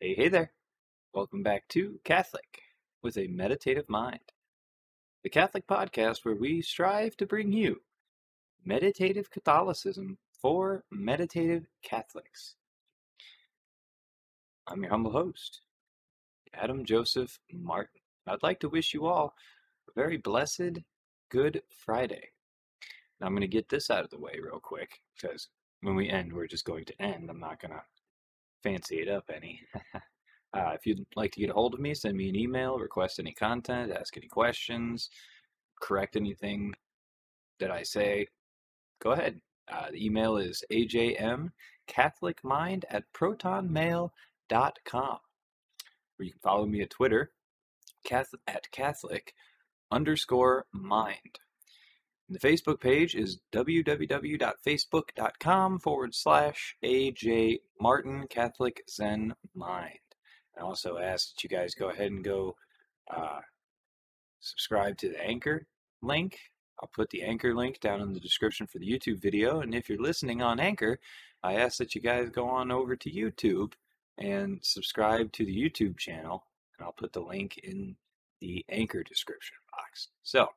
Hey, hey there. Welcome back to Catholic with a Meditative Mind, the Catholic podcast where we strive to bring you meditative Catholicism for meditative Catholics. I'm your humble host, Adam Joseph Martin. I'd like to wish you all a very blessed Good Friday. Now, I'm going to get this out of the way real quick because when we end, we're just going to end. I'm not going to fancy it up any. uh, if you'd like to get a hold of me, send me an email, request any content, ask any questions, correct anything that I say, go ahead. Uh, the email is ajmcatholicmind at protonmail.com. Or you can follow me at Twitter Catholic, at Catholic underscore mind. The Facebook page is www.facebook.com forward slash AJ Martin Catholic Zen Mind. I also ask that you guys go ahead and go uh, subscribe to the Anchor link. I'll put the Anchor link down in the description for the YouTube video. And if you're listening on Anchor, I ask that you guys go on over to YouTube and subscribe to the YouTube channel. And I'll put the link in the Anchor description box. So,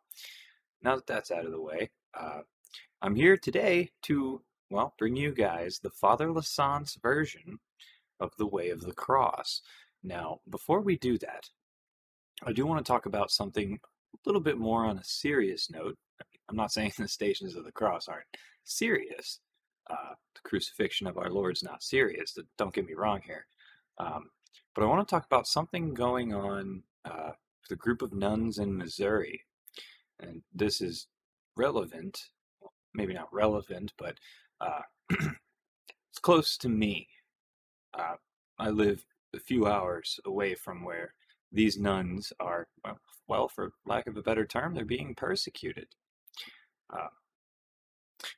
now that that's out of the way, uh, I'm here today to, well, bring you guys the Father Lasance version of the Way of the Cross. Now, before we do that, I do want to talk about something a little bit more on a serious note. I'm not saying the Stations of the Cross aren't serious. Uh, the crucifixion of our Lord's not serious. Don't get me wrong here. Um, but I want to talk about something going on uh, with a group of nuns in Missouri and this is relevant, maybe not relevant, but uh, it's close to me. Uh, I live a few hours away from where these nuns are, well, for lack of a better term, they're being persecuted. Uh,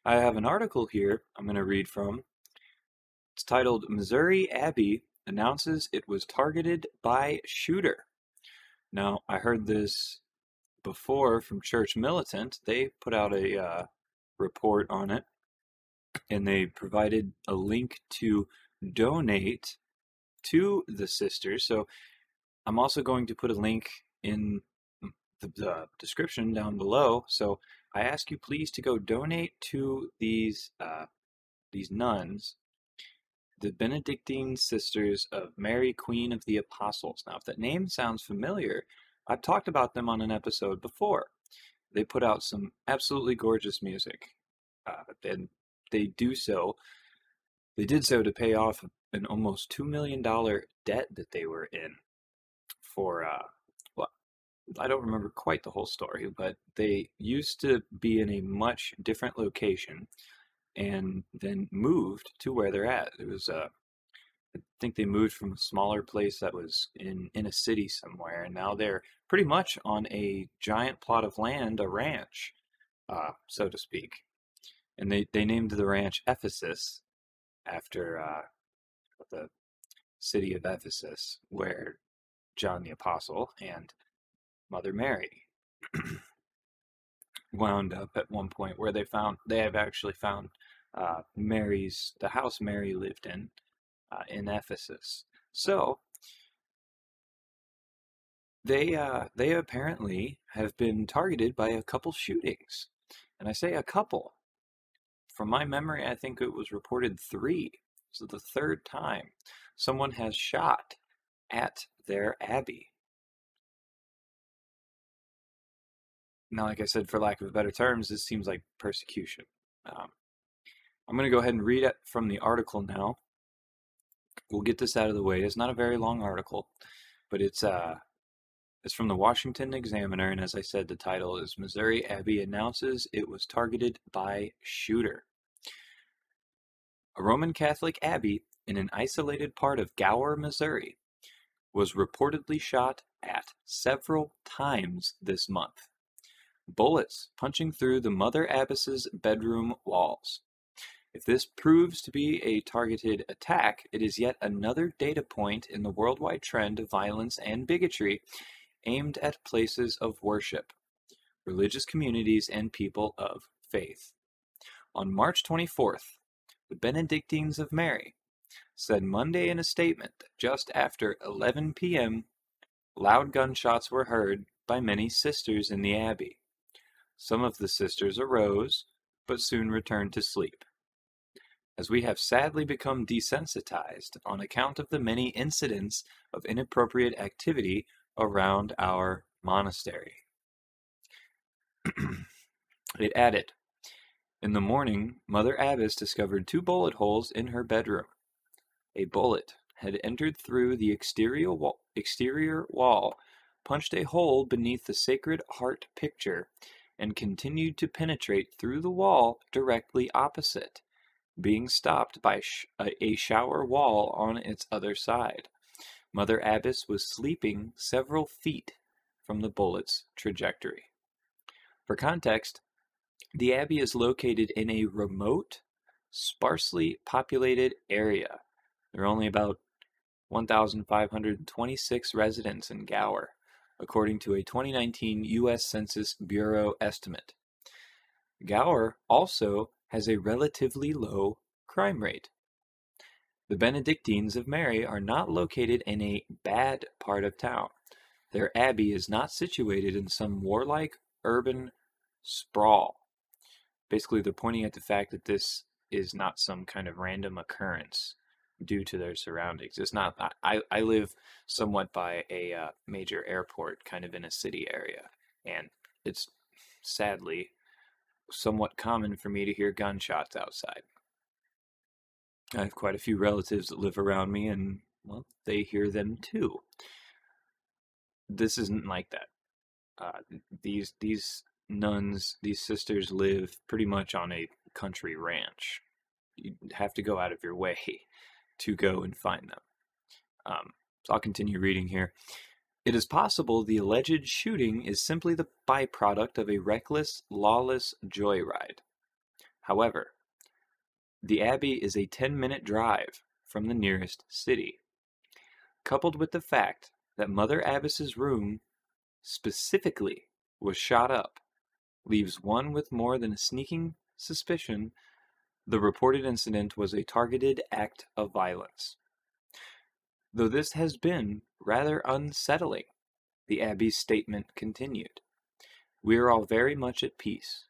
I have an article here I'm going to read from. It's titled Missouri Abbey Announces It Was Targeted by Shooter. Now, I heard this before from Church Militant. They put out a uh, report on it, and they provided a link to donate to the sisters. So I'm also going to put a link in the, the description down below. So I ask you please to go donate to these uh, these nuns, the Benedictine Sisters of Mary, Queen of the Apostles. Now, if that name sounds familiar, I've talked about them on an episode before. They put out some absolutely gorgeous music, uh, and they do so. They did so to pay off an almost two million dollar debt that they were in. For uh, well, I don't remember quite the whole story, but they used to be in a much different location, and then moved to where they're at. It was uh, I think they moved from a smaller place that was in in a city somewhere, and now they're pretty much on a giant plot of land, a ranch, uh, so to speak. And they they named the ranch Ephesus after uh, the city of Ephesus, where John the Apostle and Mother Mary wound up at one point, where they found they have actually found uh, Mary's the house Mary lived in uh, in Ephesus. So they uh, they apparently have been targeted by a couple shootings, and I say a couple. From my memory, I think it was reported three. So the third time someone has shot at their abbey. Now, like I said, for lack of better terms, this seems like persecution. Um, I'm going to go ahead and read it from the article now we'll get this out of the way. It's not a very long article, but it's uh it's from the Washington Examiner, and as I said, the title is Missouri Abbey announces it was targeted by shooter. A Roman Catholic abbey in an isolated part of Gower, Missouri, was reportedly shot at several times this month. Bullets punching through the Mother Abbess's bedroom walls. If this proves to be a targeted attack, it is yet another data point in the worldwide trend of violence and bigotry aimed at places of worship, religious communities, and people of faith. On March 24th, the Benedictines of Mary, said Monday in a statement that just after 11 p.m., loud gunshots were heard by many sisters in the abbey. Some of the sisters arose, but soon returned to sleep. As we have sadly become desensitized on account of the many incidents of inappropriate activity around our monastery. it added, In the morning, Mother Abbess discovered two bullet holes in her bedroom. A bullet had entered through the exterior wall, exterior wall, punched a hole beneath the Sacred Heart picture, and continued to penetrate through the wall directly opposite, being stopped by sh a shower wall on its other side. Mother Abbess was sleeping several feet from the bullet's trajectory. For context, the abbey is located in a remote, sparsely populated area. There are only about 1,526 residents in Gower, according to a 2019 U.S. Census Bureau estimate. Gower also has a relatively low crime rate. The Benedictines of Mary are not located in a bad part of town. Their abbey is not situated in some warlike urban sprawl. Basically, they're pointing at the fact that this is not some kind of random occurrence due to their surroundings. It's not. I I live somewhat by a uh, major airport, kind of in a city area, and it's sadly somewhat common for me to hear gunshots outside. I have quite a few relatives that live around me, and well, they hear them too. This isn't like that. Uh, these these nuns, these sisters live pretty much on a country ranch. You have to go out of your way to go and find them. Um, so I'll continue reading here. It is possible the alleged shooting is simply the byproduct of a reckless, lawless joyride. However, the Abbey is a 10 minute drive from the nearest city. Coupled with the fact that Mother Abbess's room specifically was shot up, leaves one with more than a sneaking suspicion the reported incident was a targeted act of violence. Though this has been rather unsettling, the Abbey's statement continued, we are all very much at peace.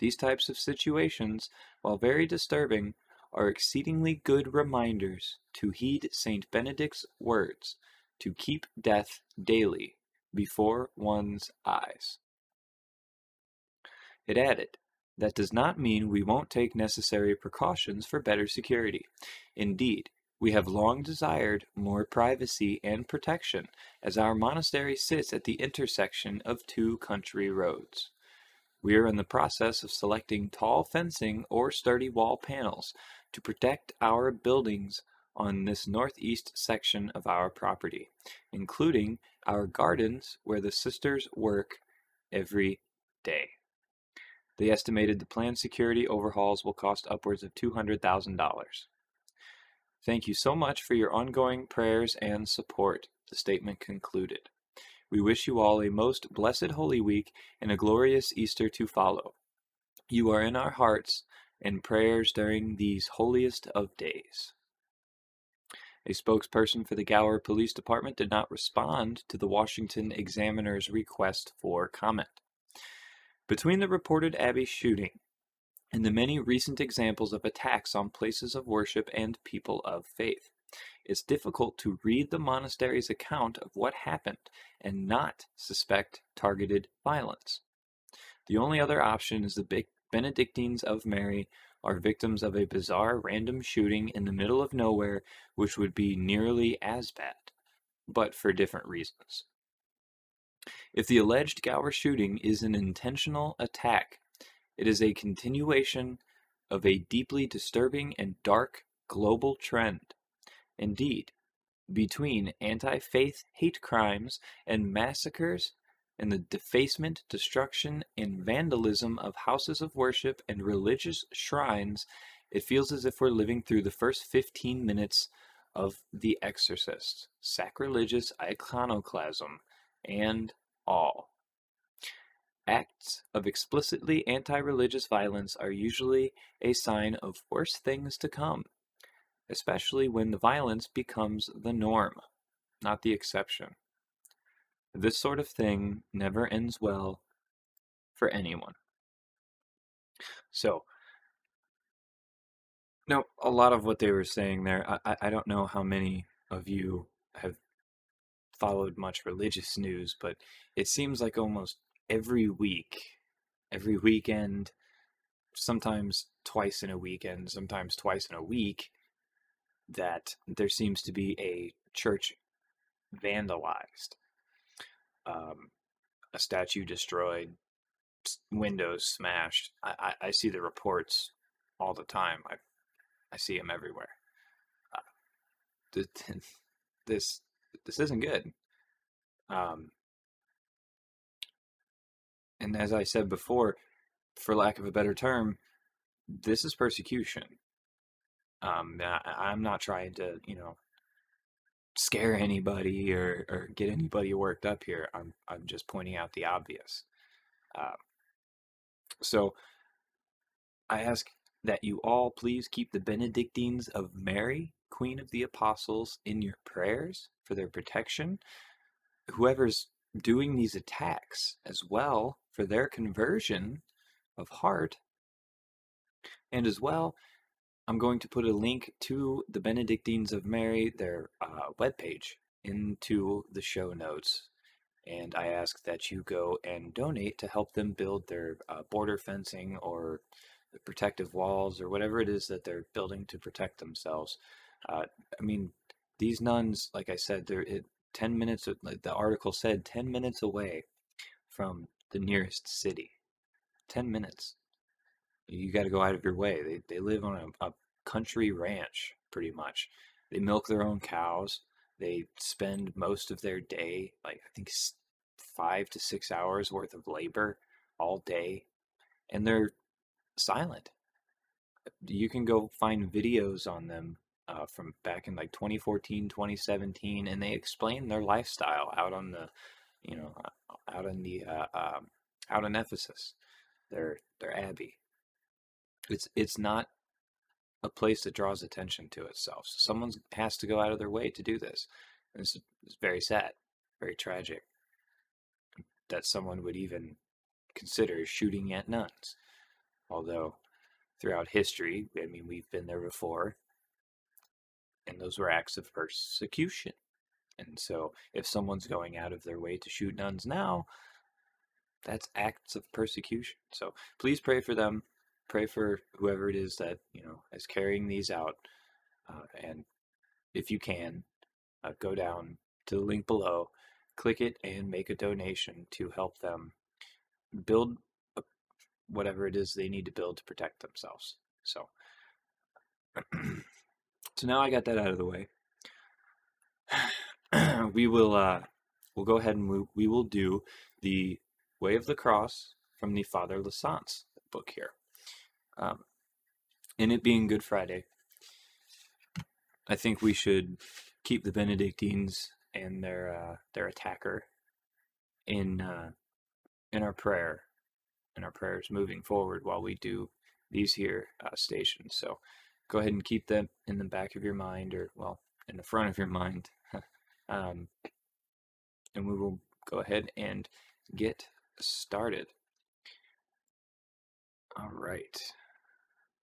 These types of situations, while very disturbing, are exceedingly good reminders to heed Saint Benedict's words to keep death daily before one's eyes. It added, that does not mean we won't take necessary precautions for better security. Indeed, we have long desired more privacy and protection as our monastery sits at the intersection of two country roads. We are in the process of selecting tall fencing or sturdy wall panels to protect our buildings on this northeast section of our property, including our gardens where the sisters work every day. They estimated the planned security overhauls will cost upwards of $200,000. Thank you so much for your ongoing prayers and support, the statement concluded. We wish you all a most blessed Holy Week and a glorious Easter to follow. You are in our hearts and prayers during these holiest of days. A spokesperson for the Gower Police Department did not respond to the Washington Examiner's request for comment. Between the reported Abbey shooting and the many recent examples of attacks on places of worship and people of faith, it's difficult to read the monastery's account of what happened and not suspect targeted violence. The only other option is the Benedictines of Mary are victims of a bizarre random shooting in the middle of nowhere, which would be nearly as bad, but for different reasons. If the alleged Gower shooting is an intentional attack, it is a continuation of a deeply disturbing and dark global trend. Indeed, between anti faith hate crimes and massacres and the defacement, destruction, and vandalism of houses of worship and religious shrines, it feels as if we're living through the first 15 minutes of The Exorcist, sacrilegious iconoclasm, and all. Acts of explicitly anti religious violence are usually a sign of worse things to come. especially when the violence becomes the norm, not the exception. This sort of thing never ends well for anyone. So, now a lot of what they were saying there, I, I don't know how many of you have followed much religious news, but it seems like almost every week, every weekend, sometimes twice in a weekend, sometimes twice in a week, that there seems to be a church vandalized, um, a statue destroyed, windows smashed. I, I, I, see the reports all the time. I I see them everywhere. Uh, this this isn't good. Um, and as I said before, for lack of a better term, this is persecution. Um, I, am not trying to, you know, scare anybody or, or get anybody worked up here. I'm I'm just pointing out the obvious. Uh, so I ask that you all please keep the Benedictines of Mary, Queen of the Apostles, in your prayers for their protection. Whoever's doing these attacks as well for their conversion of heart. And as well, I'm going to put a link to the Benedictines of Mary, their uh, webpage, into the show notes. And I ask that you go and donate to help them build their uh, border fencing or protective walls or whatever it is that they're building to protect themselves. Uh, I mean, these nuns, like I said, they're it, 10 minutes, like the article said, 10 minutes away from the nearest city. 10 minutes. You got to go out of your way. They, they live on a, a country ranch, pretty much. They milk their own cows. They spend most of their day, like I think five to six hours worth of labor all day. And they're silent. You can go find videos on them uh, from back in like 2014, 2017, and they explain their lifestyle out on the, you know, uh, out in the, uh, um, out in Ephesus, their their abbey. It's it's not a place that draws attention to itself. So someone has to go out of their way to do this. And it's, it's very sad, very tragic that someone would even consider shooting at nuns. Although throughout history, I mean, we've been there before, and those were acts of persecution. And so, if someone's going out of their way to shoot nuns now, that's acts of persecution. So, please pray for them. Pray for whoever it is that you know is carrying these out, uh, and if you can, uh, go down to the link below, click it, and make a donation to help them build whatever it is they need to build to protect themselves. So, so now I got that out of the way. we will uh, we'll go ahead and we, we will do the Way of the Cross from the Father Lasance book here. Um, in it being Good Friday, I think we should keep the Benedictines and their uh, their attacker in uh, in our prayer in our prayers moving forward while we do these here uh, stations. So go ahead and keep them in the back of your mind or, well, in the front of your mind. um, and we will go ahead and get started. All right.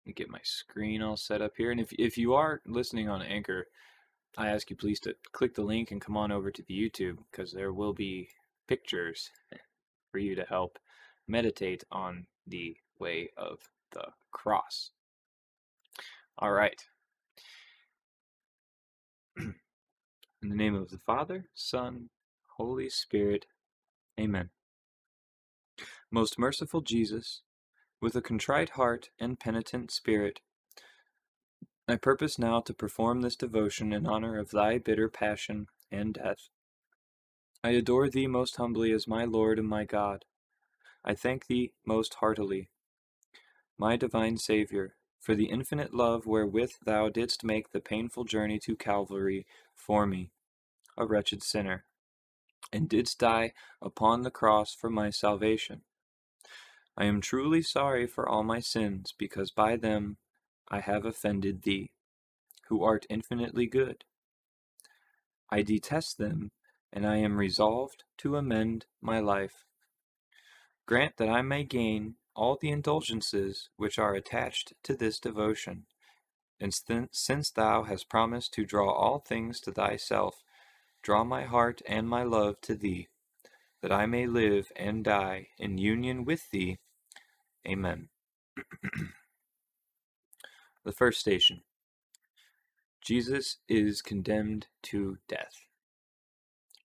Let me get my screen all set up here. And if, if you are listening on Anchor, I ask you please to click the link and come on over to the YouTube because there will be pictures for you to help meditate on the way of the cross. All right. In the name of the Father, Son, Holy Spirit, Amen. Most merciful Jesus, with a contrite heart and penitent spirit, I purpose now to perform this devotion in honor of thy bitter passion and death. I adore thee most humbly as my Lord and my God I thank thee most heartily, my divine Saviour, for the infinite love wherewith thou didst make the painful journey to Calvary for me, a wretched sinner, and didst die upon the cross for my salvation. I am truly sorry for all my sins, because by them I have offended thee, who art infinitely good. I detest them, and I am resolved to amend my life. Grant that I may gain all the indulgences which are attached to this devotion, and since thou hast promised to draw all things to thyself, draw my heart and my love to thee, that I may live and die in union with thee. Amen. the first station Jesus is condemned to death.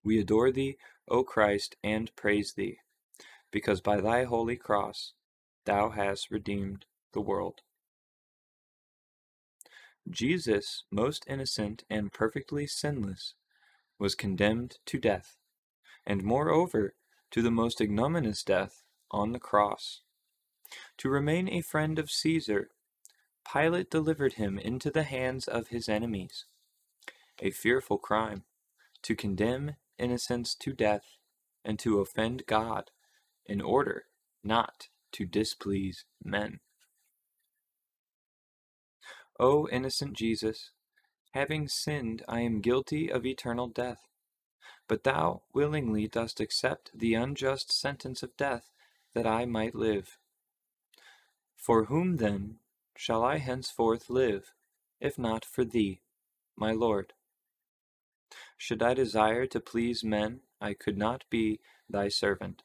We adore thee, O Christ, and praise thee, because by thy holy cross thou hast redeemed the world. Jesus, most innocent and perfectly sinless, was condemned to death, and moreover to the most ignominious death on the cross. To remain a friend of Caesar, Pilate delivered him into the hands of his enemies. A fearful crime, to condemn innocence to death and to offend God in order not to displease men. O innocent Jesus, having sinned, I am guilty of eternal death. But thou willingly dost accept the unjust sentence of death, that I might live. For whom then shall I henceforth live, if not for thee, my Lord? Should I desire to please men, I could not be thy servant.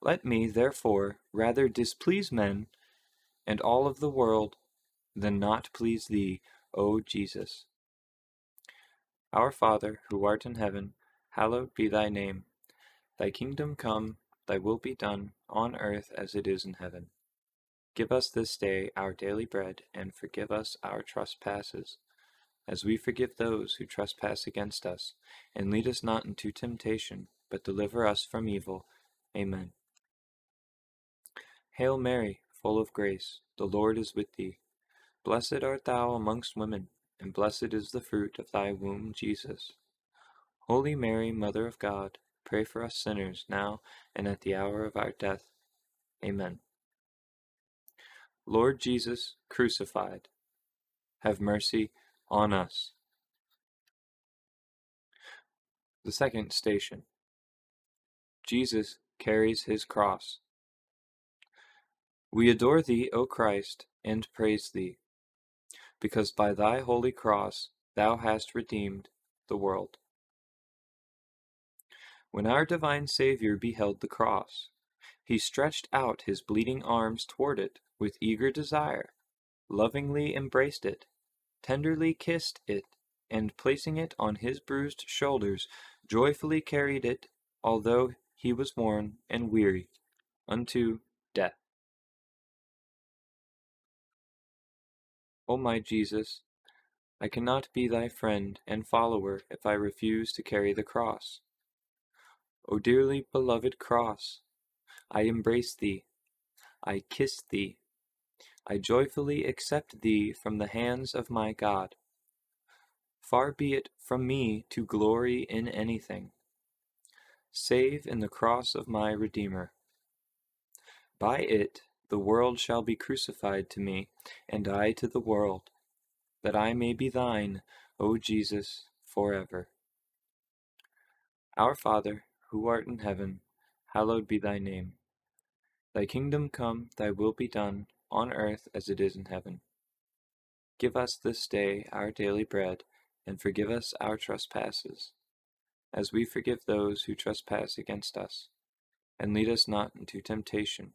Let me, therefore, rather displease men and all of the world than not please thee, O Jesus. Our Father, who art in heaven, hallowed be thy name. Thy kingdom come, thy will be done, on earth as it is in heaven. Give us this day our daily bread, and forgive us our trespasses, as we forgive those who trespass against us. And lead us not into temptation, but deliver us from evil. Amen. Hail Mary, full of grace, the Lord is with thee. Blessed art thou amongst women, and blessed is the fruit of thy womb, Jesus. Holy Mary, Mother of God, pray for us sinners, now and at the hour of our death. Amen. Lord Jesus, crucified, have mercy on us. The second station Jesus carries his cross. We adore thee, O Christ, and praise thee because by thy holy cross thou hast redeemed the world. When our divine Saviour beheld the cross, he stretched out his bleeding arms toward it with eager desire, lovingly embraced it, tenderly kissed it, and placing it on his bruised shoulders, joyfully carried it, although he was worn and weary, unto death. O my Jesus, I cannot be thy friend and follower if I refuse to carry the cross. O dearly beloved cross, I embrace thee, I kiss thee, I joyfully accept thee from the hands of my God. Far be it from me to glory in anything, save in the cross of my Redeemer. By it the world shall be crucified to me, and I to the world, that I may be thine, O Jesus, forever. Our Father, who art in heaven, hallowed be thy name. Thy kingdom come, thy will be done, on earth as it is in heaven. Give us this day our daily bread, and forgive us our trespasses, as we forgive those who trespass against us. And lead us not into temptation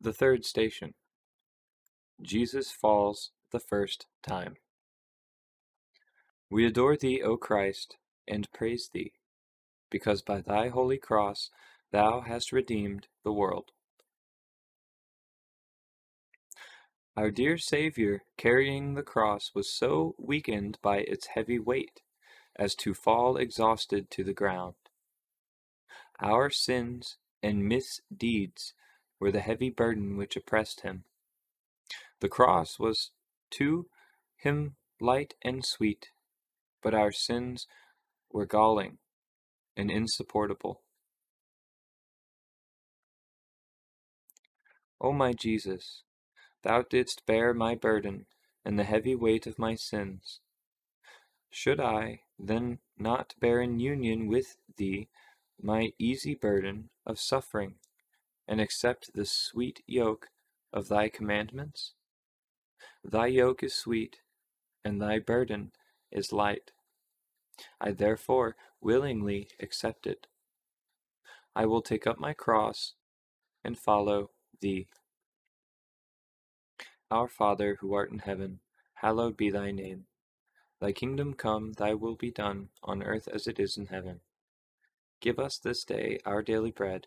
The third station Jesus falls the first time. We adore thee, O Christ, and praise thee, because by thy holy cross thou hast redeemed the world. Our dear Saviour, carrying the cross, was so weakened by its heavy weight as to fall exhausted to the ground. Our sins and misdeeds were the heavy burden which oppressed him. The cross was to him light and sweet, but our sins were galling and insupportable. O my Jesus, thou didst bear my burden and the heavy weight of my sins. Should I, then, not bear in union with thee my easy burden of suffering, and accept the sweet yoke of thy commandments? Thy yoke is sweet, and thy burden is light. I therefore willingly accept it. I will take up my cross and follow thee. Our Father, who art in heaven, hallowed be thy name. Thy kingdom come, thy will be done, on earth as it is in heaven. Give us this day our daily bread,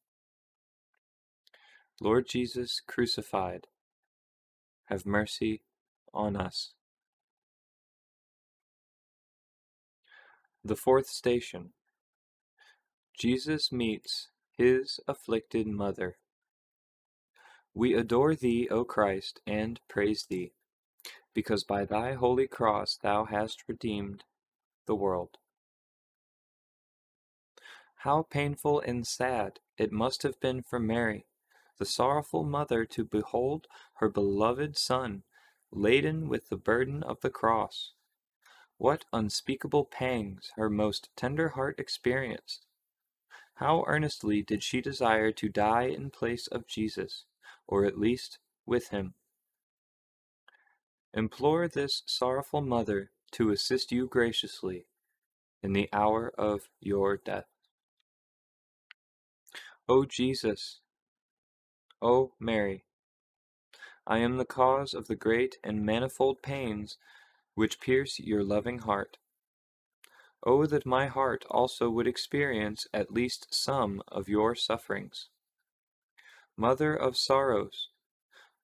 Lord Jesus crucified, have mercy on us. The fourth station Jesus meets his afflicted mother. We adore thee, O Christ, and praise thee, because by thy holy cross thou hast redeemed the world. How painful and sad it must have been for Mary, the sorrowful mother, to behold her beloved Son laden with the burden of the cross. What unspeakable pangs her most tender heart experienced! How earnestly did she desire to die in place of Jesus! or at least with him. Implore this sorrowful mother to assist you graciously in the hour of your death. O Jesus, O Mary, I am the cause of the great and manifold pains which pierce your loving heart. Oh, that my heart also would experience at least some of your sufferings. Mother of sorrows,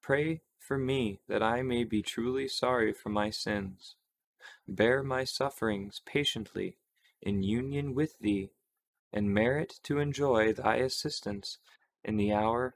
pray for me that I may be truly sorry for my sins. Bear my sufferings patiently in union with thee, and merit to enjoy thy assistance in the hour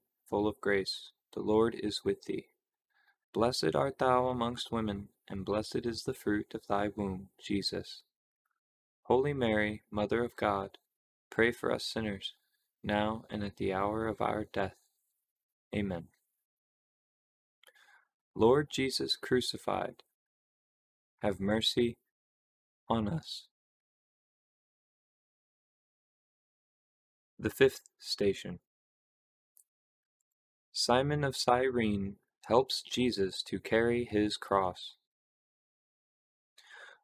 full of grace, the Lord is with thee. Blessed art thou amongst women, and blessed is the fruit of thy womb, Jesus. Holy Mary, Mother of God, pray for us sinners now and at the hour of our death. Amen. Lord Jesus crucified, have mercy on us. The fifth station. Simon of Cyrene helps Jesus to carry his cross.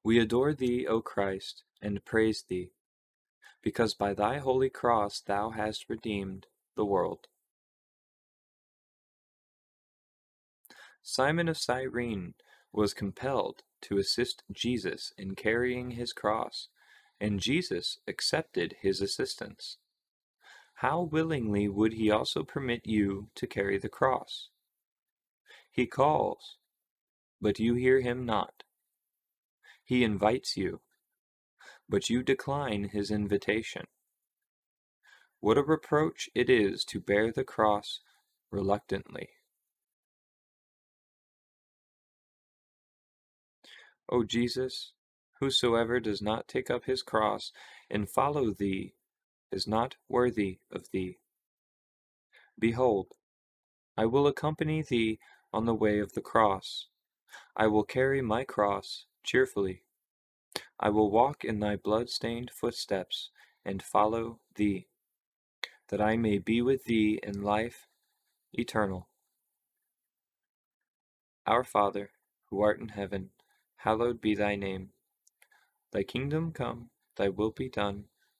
We adore thee, O Christ, and praise thee because by thy holy cross thou hast redeemed the world. Simon of Cyrene was compelled to assist Jesus in carrying his cross, and Jesus accepted his assistance. How willingly would he also permit you to carry the cross? He calls, but you hear him not. He invites you, but you decline his invitation. What a reproach it is to bear the cross reluctantly. O Jesus, whosoever does not take up his cross and follow thee is not worthy of thee. Behold, I will accompany thee on the way of the cross. I will carry my cross cheerfully. I will walk in thy blood-stained footsteps and follow thee, that I may be with thee in life eternal. Our Father, who art in heaven, hallowed be thy name. Thy kingdom come, thy will be done,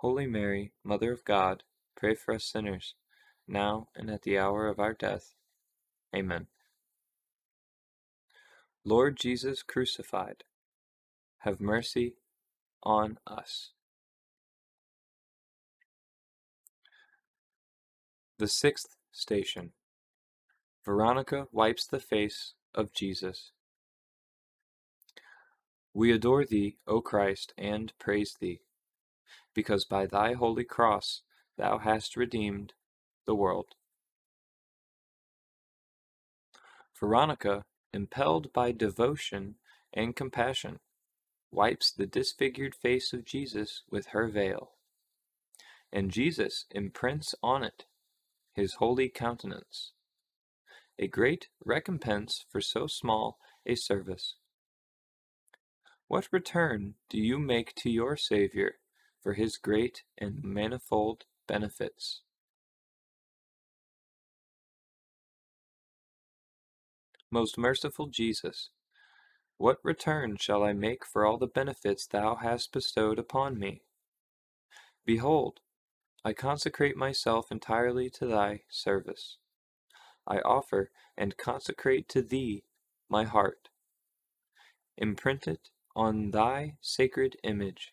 Holy Mary, Mother of God, pray for us sinners, now and at the hour of our death. Amen. Lord Jesus crucified, have mercy on us. The sixth station. Veronica wipes the face of Jesus. We adore thee, O Christ, and praise thee, because by thy holy cross thou hast redeemed the world. Veronica, impelled by devotion and compassion, wipes the disfigured face of Jesus with her veil, and Jesus imprints on it his holy countenance, a great recompense for so small a service. What return do you make to your Saviour for his great and manifold benefits? Most merciful Jesus, what return shall I make for all the benefits thou hast bestowed upon me? Behold, I consecrate myself entirely to thy service. I offer and consecrate to thee my heart. Imprint it on thy sacred image,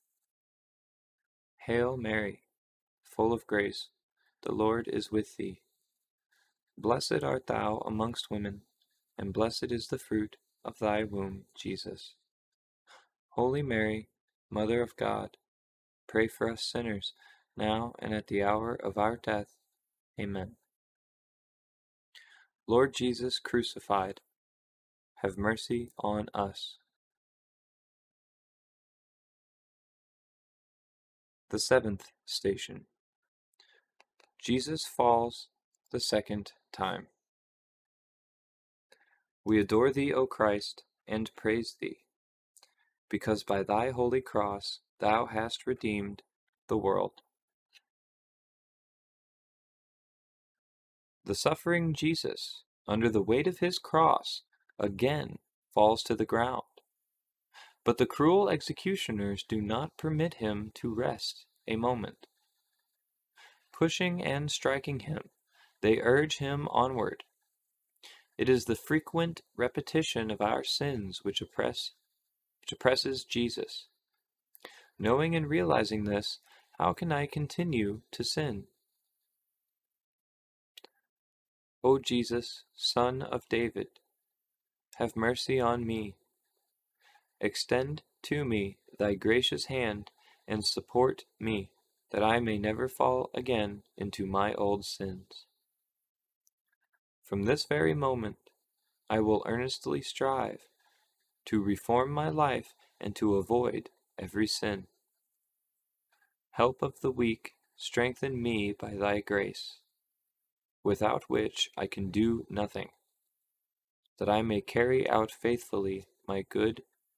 Hail Mary, full of grace, the Lord is with thee. Blessed art thou amongst women, and blessed is the fruit of thy womb, Jesus. Holy Mary, Mother of God, pray for us sinners, now and at the hour of our death. Amen. Lord Jesus crucified, have mercy on us. The seventh station. Jesus falls the second time. We adore thee, O Christ, and praise thee, because by thy holy cross thou hast redeemed the world. The suffering Jesus, under the weight of his cross, again falls to the ground. But the cruel executioners do not permit him to rest a moment. Pushing and striking him, they urge him onward it is the frequent repetition of our sins which oppress which oppresses Jesus. Knowing and realizing this, how can I continue to sin? O Jesus, Son of David, have mercy on me. Extend to me thy gracious hand and support me, that I may never fall again into my old sins. From this very moment, I will earnestly strive to reform my life and to avoid every sin. Help of the weak, strengthen me by thy grace, without which I can do nothing, that I may carry out faithfully my good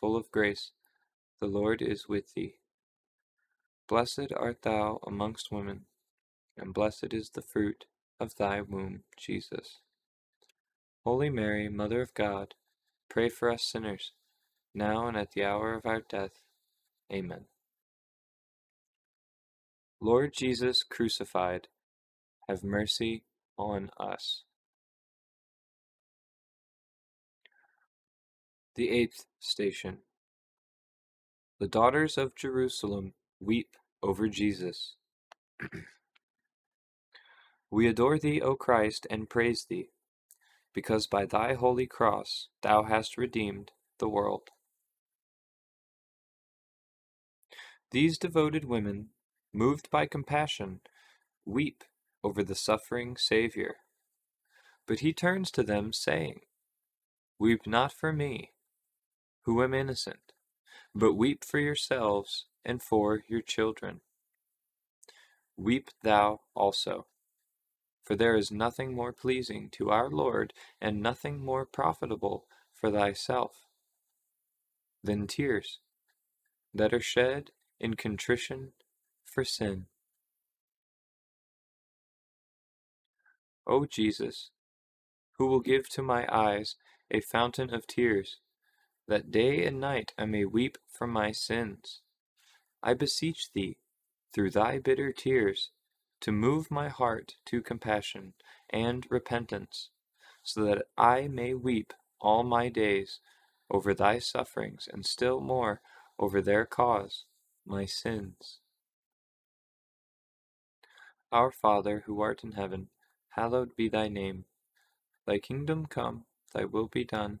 full of grace, the Lord is with thee. Blessed art thou amongst women, and blessed is the fruit of thy womb, Jesus. Holy Mary, Mother of God, pray for us sinners, now and at the hour of our death. Amen. Lord Jesus crucified, have mercy on us. The eighth station. The daughters of Jerusalem weep over Jesus. we adore thee, O Christ, and praise thee, because by thy holy cross thou hast redeemed the world. These devoted women, moved by compassion, weep over the suffering Saviour. But he turns to them, saying, Weep not for me, who am innocent, but weep for yourselves and for your children. Weep thou also, for there is nothing more pleasing to our Lord and nothing more profitable for thyself than tears that are shed in contrition for sin. O Jesus, who will give to my eyes a fountain of tears, that day and night I may weep for my sins. I beseech thee, through thy bitter tears, to move my heart to compassion and repentance, so that I may weep all my days over thy sufferings, and still more over their cause, my sins. Our Father, who art in heaven, hallowed be thy name. Thy kingdom come, thy will be done,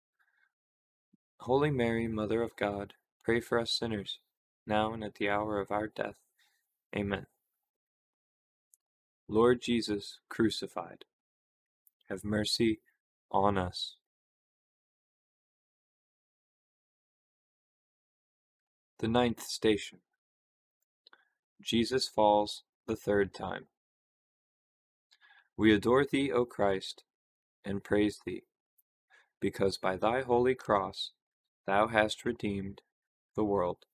Holy Mary, Mother of God, pray for us sinners, now and at the hour of our death. Amen. Lord Jesus, crucified, have mercy on us. The ninth station. Jesus falls the third time. We adore thee, O Christ, and praise thee, because by thy holy cross thou hast redeemed the world.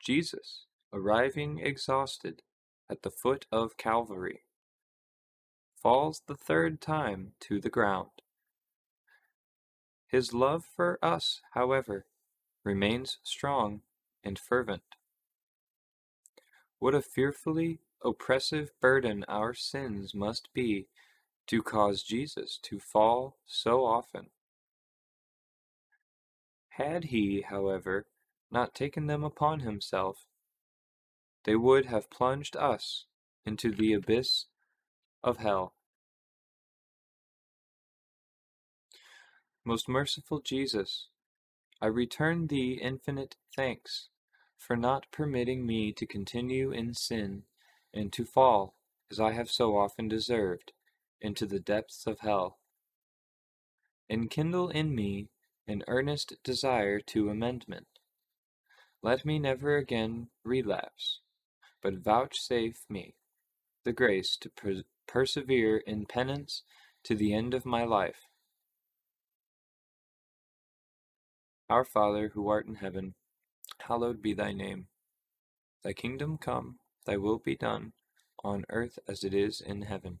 Jesus, arriving exhausted at the foot of Calvary, falls the third time to the ground. His love for us, however, remains strong and fervent. What a fearfully oppressive burden our sins must be to cause Jesus to fall so often. Had he, however, not taken them upon himself, they would have plunged us into the abyss of hell. Most merciful Jesus, I return thee infinite thanks for not permitting me to continue in sin and to fall, as I have so often deserved, into the depths of hell. Enkindle in me an earnest desire to amendment. Let me never again relapse, but vouchsafe me the grace to per persevere in penance to the end of my life. Our Father, who art in heaven, hallowed be thy name. Thy kingdom come, thy will be done, on earth as it is in heaven.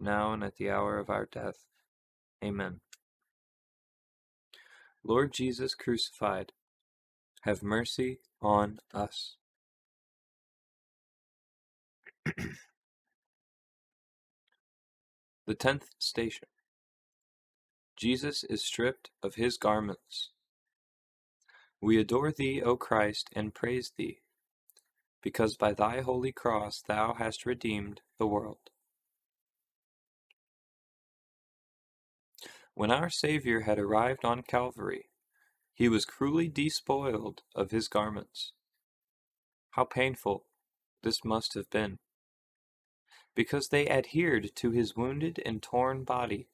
now and at the hour of our death. Amen. Lord Jesus crucified, have mercy on us. the tenth station. Jesus is stripped of his garments. We adore thee, O Christ, and praise thee, because by thy holy cross thou hast redeemed the world. When our Saviour had arrived on Calvary, he was cruelly despoiled of his garments. How painful this must have been, because they adhered to his wounded and torn body,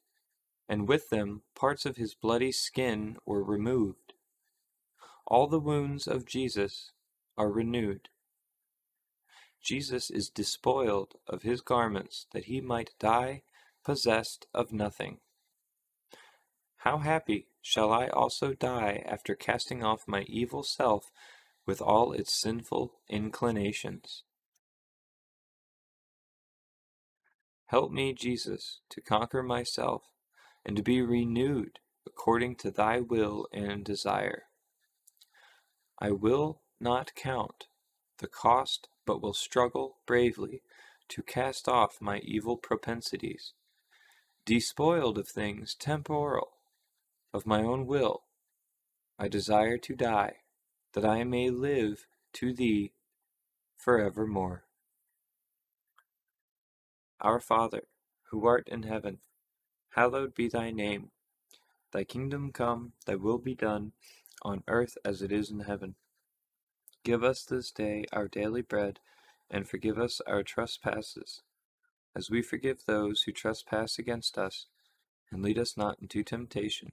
and with them parts of his bloody skin were removed. All the wounds of Jesus are renewed. Jesus is despoiled of his garments that he might die possessed of nothing. How happy shall I also die after casting off my evil self with all its sinful inclinations. Help me, Jesus, to conquer myself and to be renewed according to thy will and desire. I will not count the cost, but will struggle bravely to cast off my evil propensities, despoiled of things temporal of my own will, I desire to die, that I may live to thee forevermore. Our Father, who art in heaven, hallowed be thy name. Thy kingdom come, thy will be done, on earth as it is in heaven. Give us this day our daily bread, and forgive us our trespasses, as we forgive those who trespass against us. And lead us not into temptation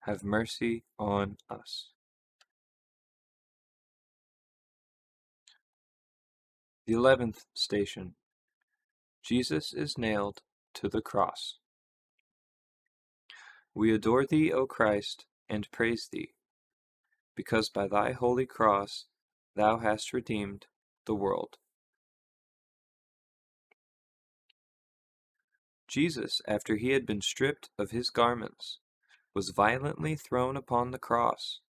have mercy on us. The eleventh station Jesus is nailed to the cross. We adore thee, O Christ, and praise thee, because by thy holy cross thou hast redeemed the world. Jesus, after he had been stripped of his garments, was violently thrown upon the cross,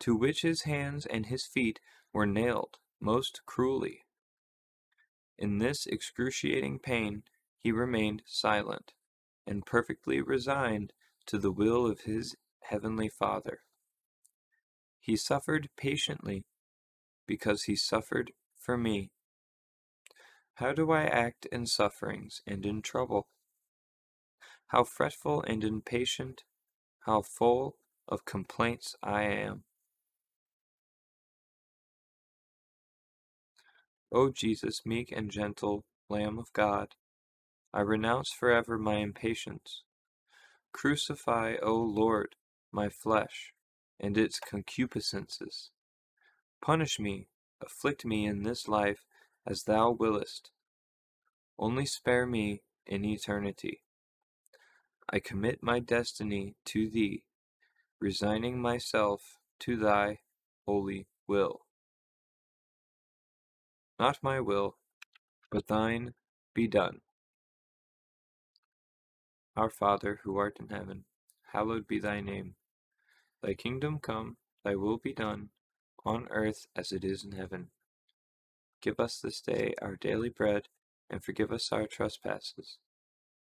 to which his hands and his feet were nailed most cruelly. In this excruciating pain he remained silent, and perfectly resigned to the will of his heavenly Father. He suffered patiently, because he suffered for me. How do I act in sufferings and in trouble? How fretful and impatient how full of complaints I am. O Jesus, meek and gentle Lamb of God, I renounce forever my impatience. Crucify, O Lord, my flesh and its concupiscences. Punish me, afflict me in this life as thou willest. Only spare me in eternity. I commit my destiny to thee, resigning myself to thy holy will. Not my will, but thine be done. Our Father, who art in heaven, hallowed be thy name. Thy kingdom come, thy will be done, on earth as it is in heaven. Give us this day our daily bread, and forgive us our trespasses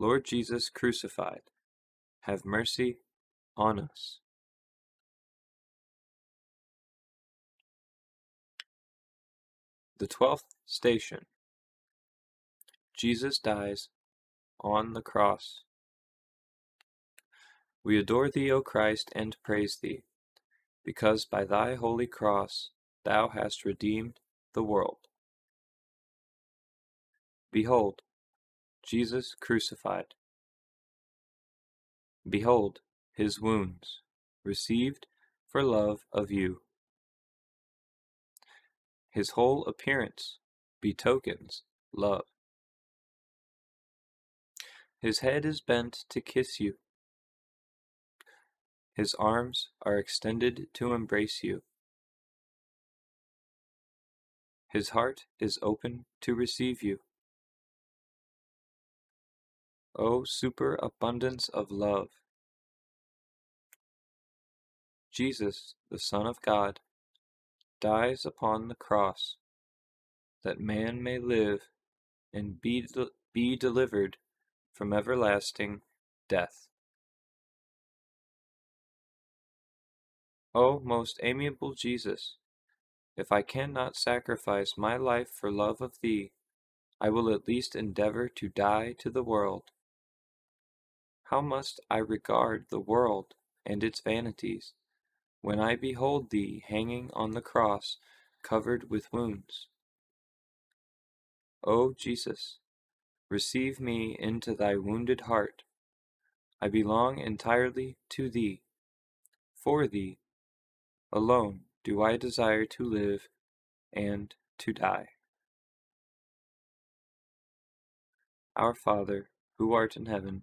Lord Jesus crucified, have mercy on us. The twelfth station Jesus dies on the cross. We adore thee, O Christ, and praise thee, because by thy holy cross thou hast redeemed the world. Behold, Jesus crucified. Behold, his wounds, received for love of you. His whole appearance betokens love. His head is bent to kiss you. His arms are extended to embrace you. His heart is open to receive you. O superabundance of love! Jesus, the Son of God, dies upon the cross that man may live and be, be delivered from everlasting death. O most amiable Jesus, if I cannot sacrifice my life for love of Thee, I will at least endeavor to die to the world. How must I regard the world and its vanities when I behold Thee hanging on the cross covered with wounds? O Jesus, receive me into Thy wounded heart. I belong entirely to Thee. For Thee alone do I desire to live and to die. Our Father, who art in heaven,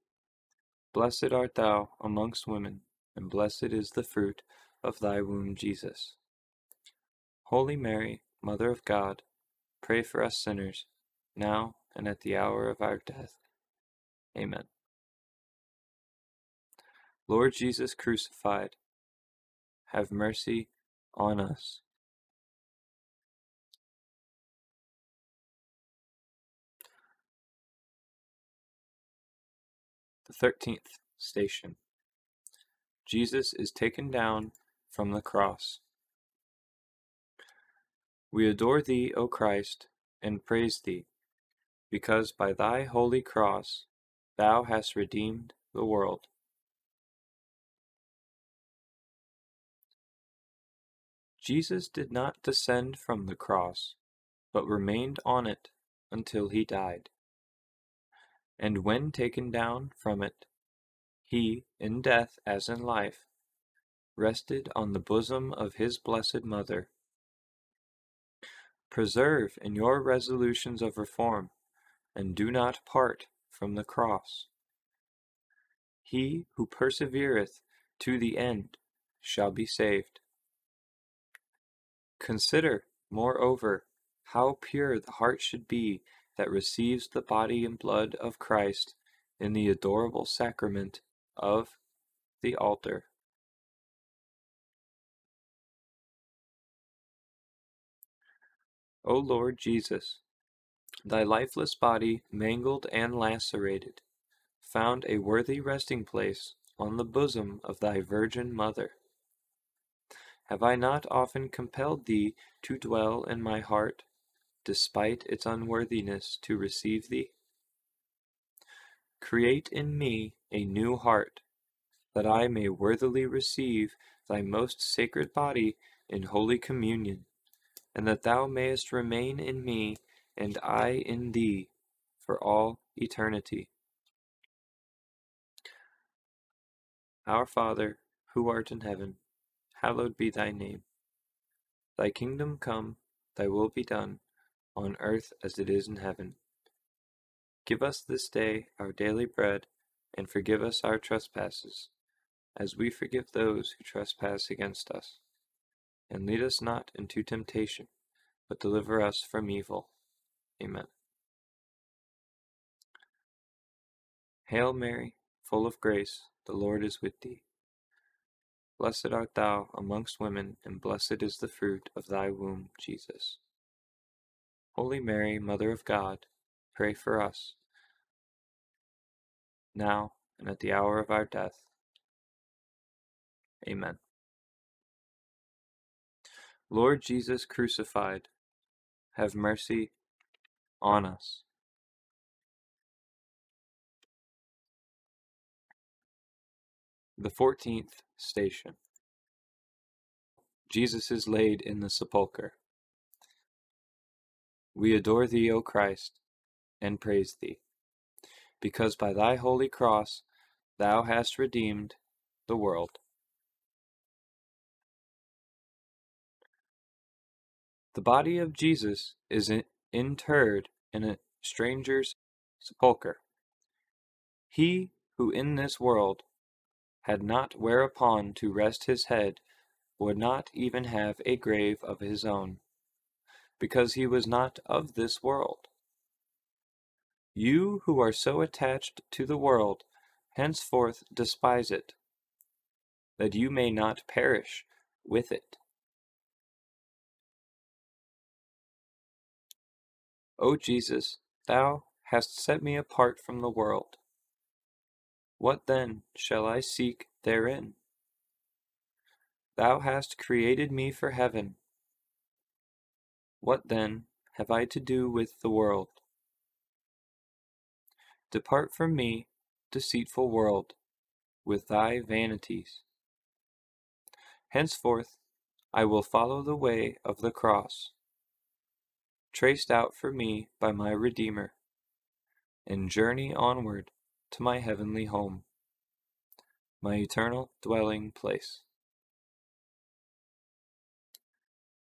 Blessed art thou amongst women, and blessed is the fruit of thy womb, Jesus. Holy Mary, Mother of God, pray for us sinners, now and at the hour of our death. Amen. Lord Jesus crucified, have mercy on us. Thirteenth station. Jesus is taken down from the cross. We adore thee, O Christ, and praise thee, because by thy holy cross thou hast redeemed the world. Jesus did not descend from the cross, but remained on it until he died and when taken down from it, he, in death as in life, rested on the bosom of his blessed Mother. Preserve in your resolutions of reform, and do not part from the cross. He who persevereth to the end shall be saved. Consider, moreover, how pure the heart should be that receives the body and blood of Christ in the adorable sacrament of the altar. O Lord Jesus, thy lifeless body, mangled and lacerated, found a worthy resting place on the bosom of thy Virgin Mother. Have I not often compelled thee to dwell in my heart despite its unworthiness to receive thee? Create in me a new heart, that I may worthily receive thy most sacred body in holy communion, and that thou mayest remain in me, and I in thee, for all eternity. Our Father, who art in heaven, hallowed be thy name. Thy kingdom come, thy will be done, on earth as it is in heaven. Give us this day our daily bread, and forgive us our trespasses, as we forgive those who trespass against us. And lead us not into temptation, but deliver us from evil. Amen. Hail Mary, full of grace, the Lord is with thee. Blessed art thou amongst women, and blessed is the fruit of thy womb, Jesus. Holy Mary, Mother of God, pray for us, now and at the hour of our death. Amen. Lord Jesus crucified, have mercy on us. The fourteenth station. Jesus is laid in the sepulchre. We adore thee, O Christ, and praise thee, because by thy holy cross thou hast redeemed the world. The body of Jesus is interred in a stranger's sepulchre. He who in this world had not whereupon to rest his head, would not even have a grave of his own, because he was not of this world. You who are so attached to the world, henceforth despise it, that you may not perish with it. O Jesus, thou hast set me apart from the world. What then shall I seek therein? Thou hast created me for heaven. What then have I to do with the world? Depart from me, deceitful world, with thy vanities. Henceforth I will follow the way of the cross, traced out for me by my Redeemer, and journey onward to my heavenly home, my eternal dwelling place.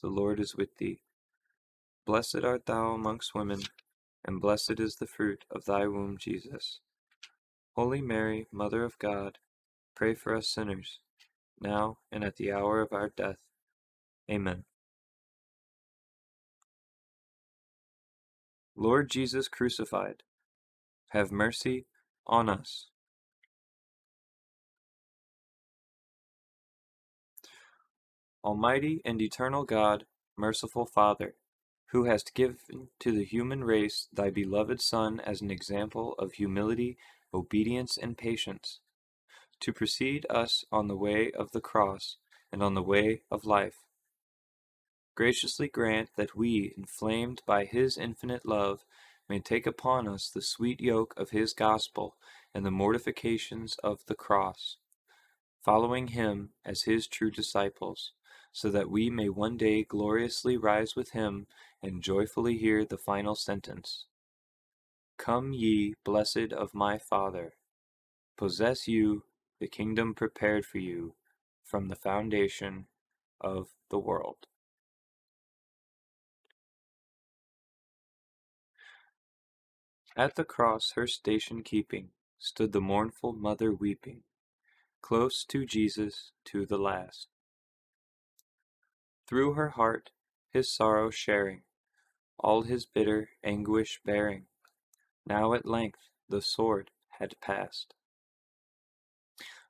the Lord is with thee. Blessed art thou amongst women, and blessed is the fruit of thy womb, Jesus. Holy Mary, Mother of God, pray for us sinners, now and at the hour of our death. Amen. Lord Jesus crucified, have mercy on us. Almighty and eternal God, merciful Father, who hast given to the human race thy beloved Son as an example of humility, obedience, and patience, to precede us on the way of the cross and on the way of life. Graciously grant that we, inflamed by his infinite love, may take upon us the sweet yoke of his gospel and the mortifications of the cross, following him as his true disciples so that we may one day gloriously rise with him and joyfully hear the final sentence. Come ye, blessed of my Father, possess you the kingdom prepared for you from the foundation of the world. At the cross, her station keeping, stood the mournful mother weeping, close to Jesus to the last through her heart his sorrow sharing, all his bitter anguish bearing. Now at length the sword had passed.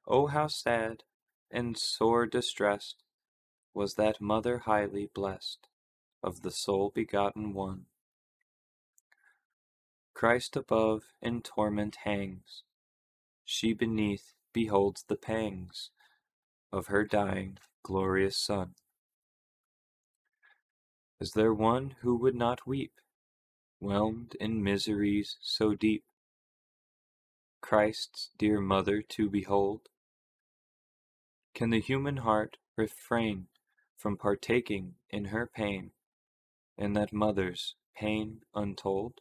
Oh, how sad and sore distressed was that mother highly blessed, of the sole begotten One. Christ above in torment hangs, she beneath beholds the pangs of her dying glorious Son. Is there one who would not weep, whelmed in miseries so deep? Christ's dear mother to behold? Can the human heart refrain from partaking in her pain, in that mother's pain untold?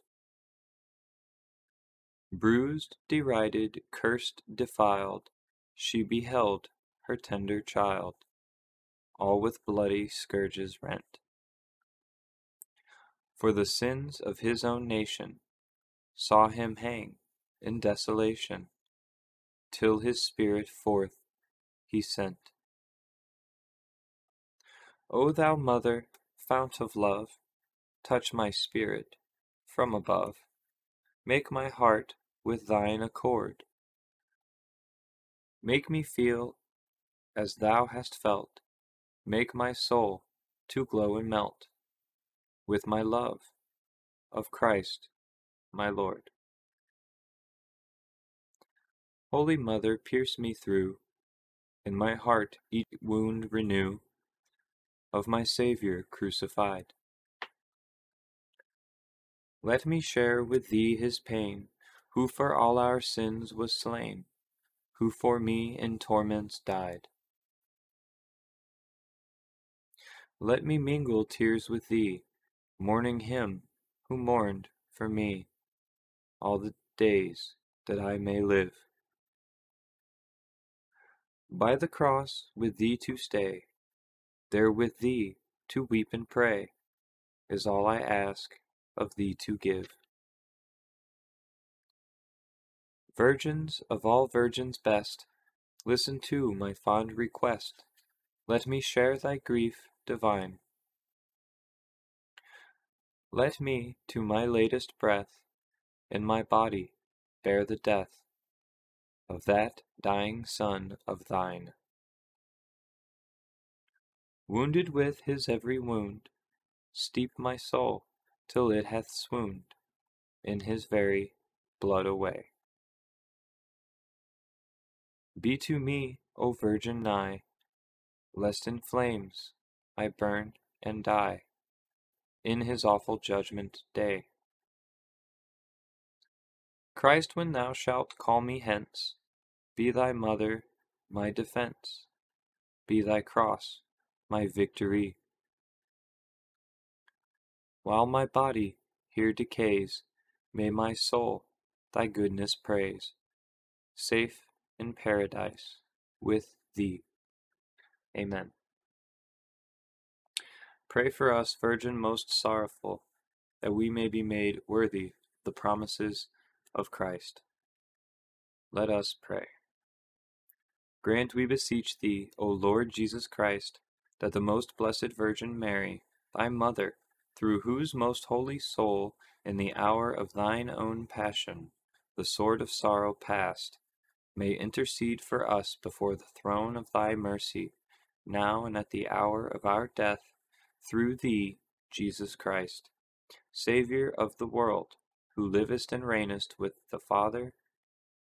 Bruised, derided, cursed, defiled, she beheld her tender child, all with bloody scourges rent. For the sins of his own nation, saw him hang in desolation, till his spirit forth he sent. O thou mother, fount of love, touch my spirit from above, make my heart with thine accord. Make me feel as thou hast felt, make my soul to glow and melt with my love of Christ my Lord. Holy Mother, pierce me through, in my heart each wound renew of my Saviour crucified. Let me share with thee his pain, who for all our sins was slain, who for me in torments died. Let me mingle tears with thee, mourning him who mourned for me all the days that I may live. By the cross with thee to stay, there with thee to weep and pray, is all I ask of thee to give. Virgins of all virgins best, listen to my fond request. Let me share thy grief divine. Let me to my latest breath in my body bear the death of that dying Son of thine. Wounded with his every wound, steep my soul till it hath swooned in his very blood away. Be to me, O Virgin, nigh, lest in flames I burn and die in his awful judgment day. Christ, when thou shalt call me hence, be thy mother my defense, be thy cross my victory. While my body here decays, may my soul thy goodness praise, safe in paradise with thee. Amen. Pray for us, Virgin most sorrowful, that we may be made worthy the promises of Christ. Let us pray. Grant, we beseech thee, O Lord Jesus Christ, that the most blessed Virgin Mary, thy mother, through whose most holy soul, in the hour of thine own passion, the sword of sorrow passed, may intercede for us before the throne of thy mercy, now and at the hour of our death, through thee, Jesus Christ, Saviour of the world, who livest and reignest with the Father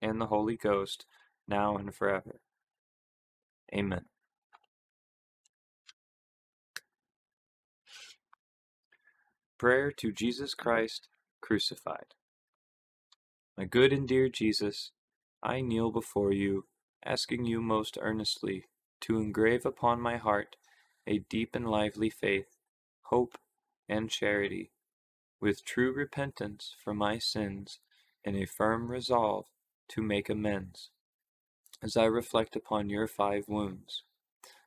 and the Holy Ghost, now and forever. Amen. Prayer to Jesus Christ crucified. My good and dear Jesus, I kneel before you, asking you most earnestly to engrave upon my heart a deep and lively faith, hope, and charity, with true repentance for my sins and a firm resolve to make amends. As I reflect upon your five wounds,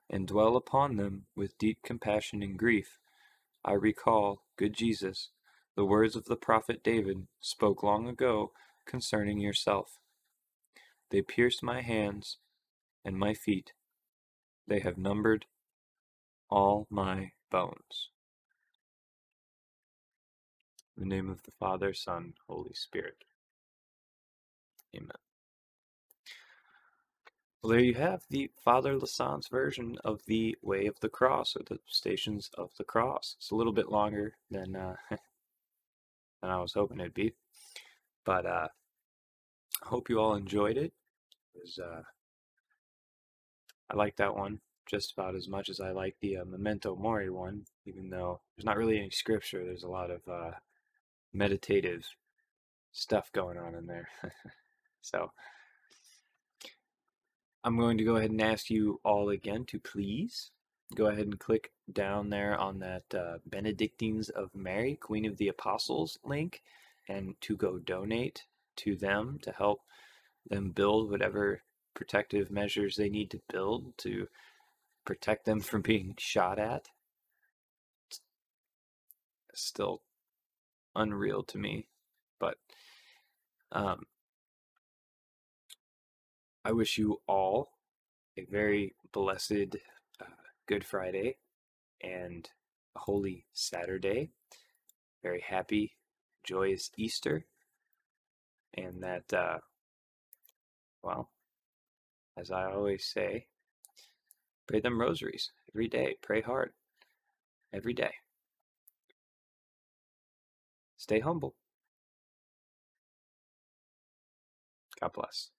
and dwell upon them with deep compassion and grief, I recall, good Jesus, the words of the prophet David spoke long ago concerning yourself. They pierced my hands and my feet. They have numbered all my bones. In the name of the Father, Son, Holy Spirit. Amen. Well, there you have the Father Lasance's version of the Way of the Cross, or the Stations of the Cross. It's a little bit longer than uh, than I was hoping it'd be, but uh, I hope you all enjoyed it. It was, uh, I like that one just about as much as I like the uh, Memento Mori one, even though there's not really any scripture. There's a lot of uh, meditative stuff going on in there. so I'm going to go ahead and ask you all again to please go ahead and click down there on that uh, Benedictines of Mary, Queen of the Apostles link, and to go donate to them to help them build whatever protective measures they need to build to protect them from being shot at. It's still unreal to me, but um, I wish you all a very blessed uh, Good Friday and a holy Saturday. Very happy, joyous Easter. And that, uh, well, as I always say, pray them rosaries every day. Pray hard every day. Stay humble. God bless.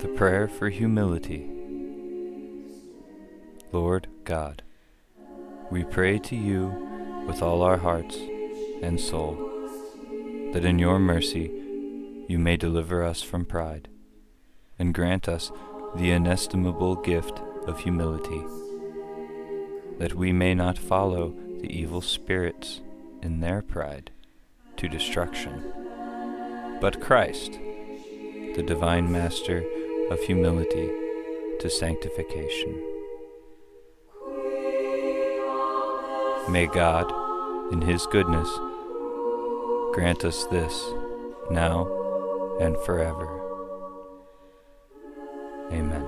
The Prayer for Humility Lord God, we pray to you with all our hearts and soul, that in your mercy you may deliver us from pride, and grant us the inestimable gift of humility, that we may not follow the evil spirits in their pride to destruction, but Christ, the divine Master, of humility to sanctification. May God, in His goodness, grant us this now and forever. Amen.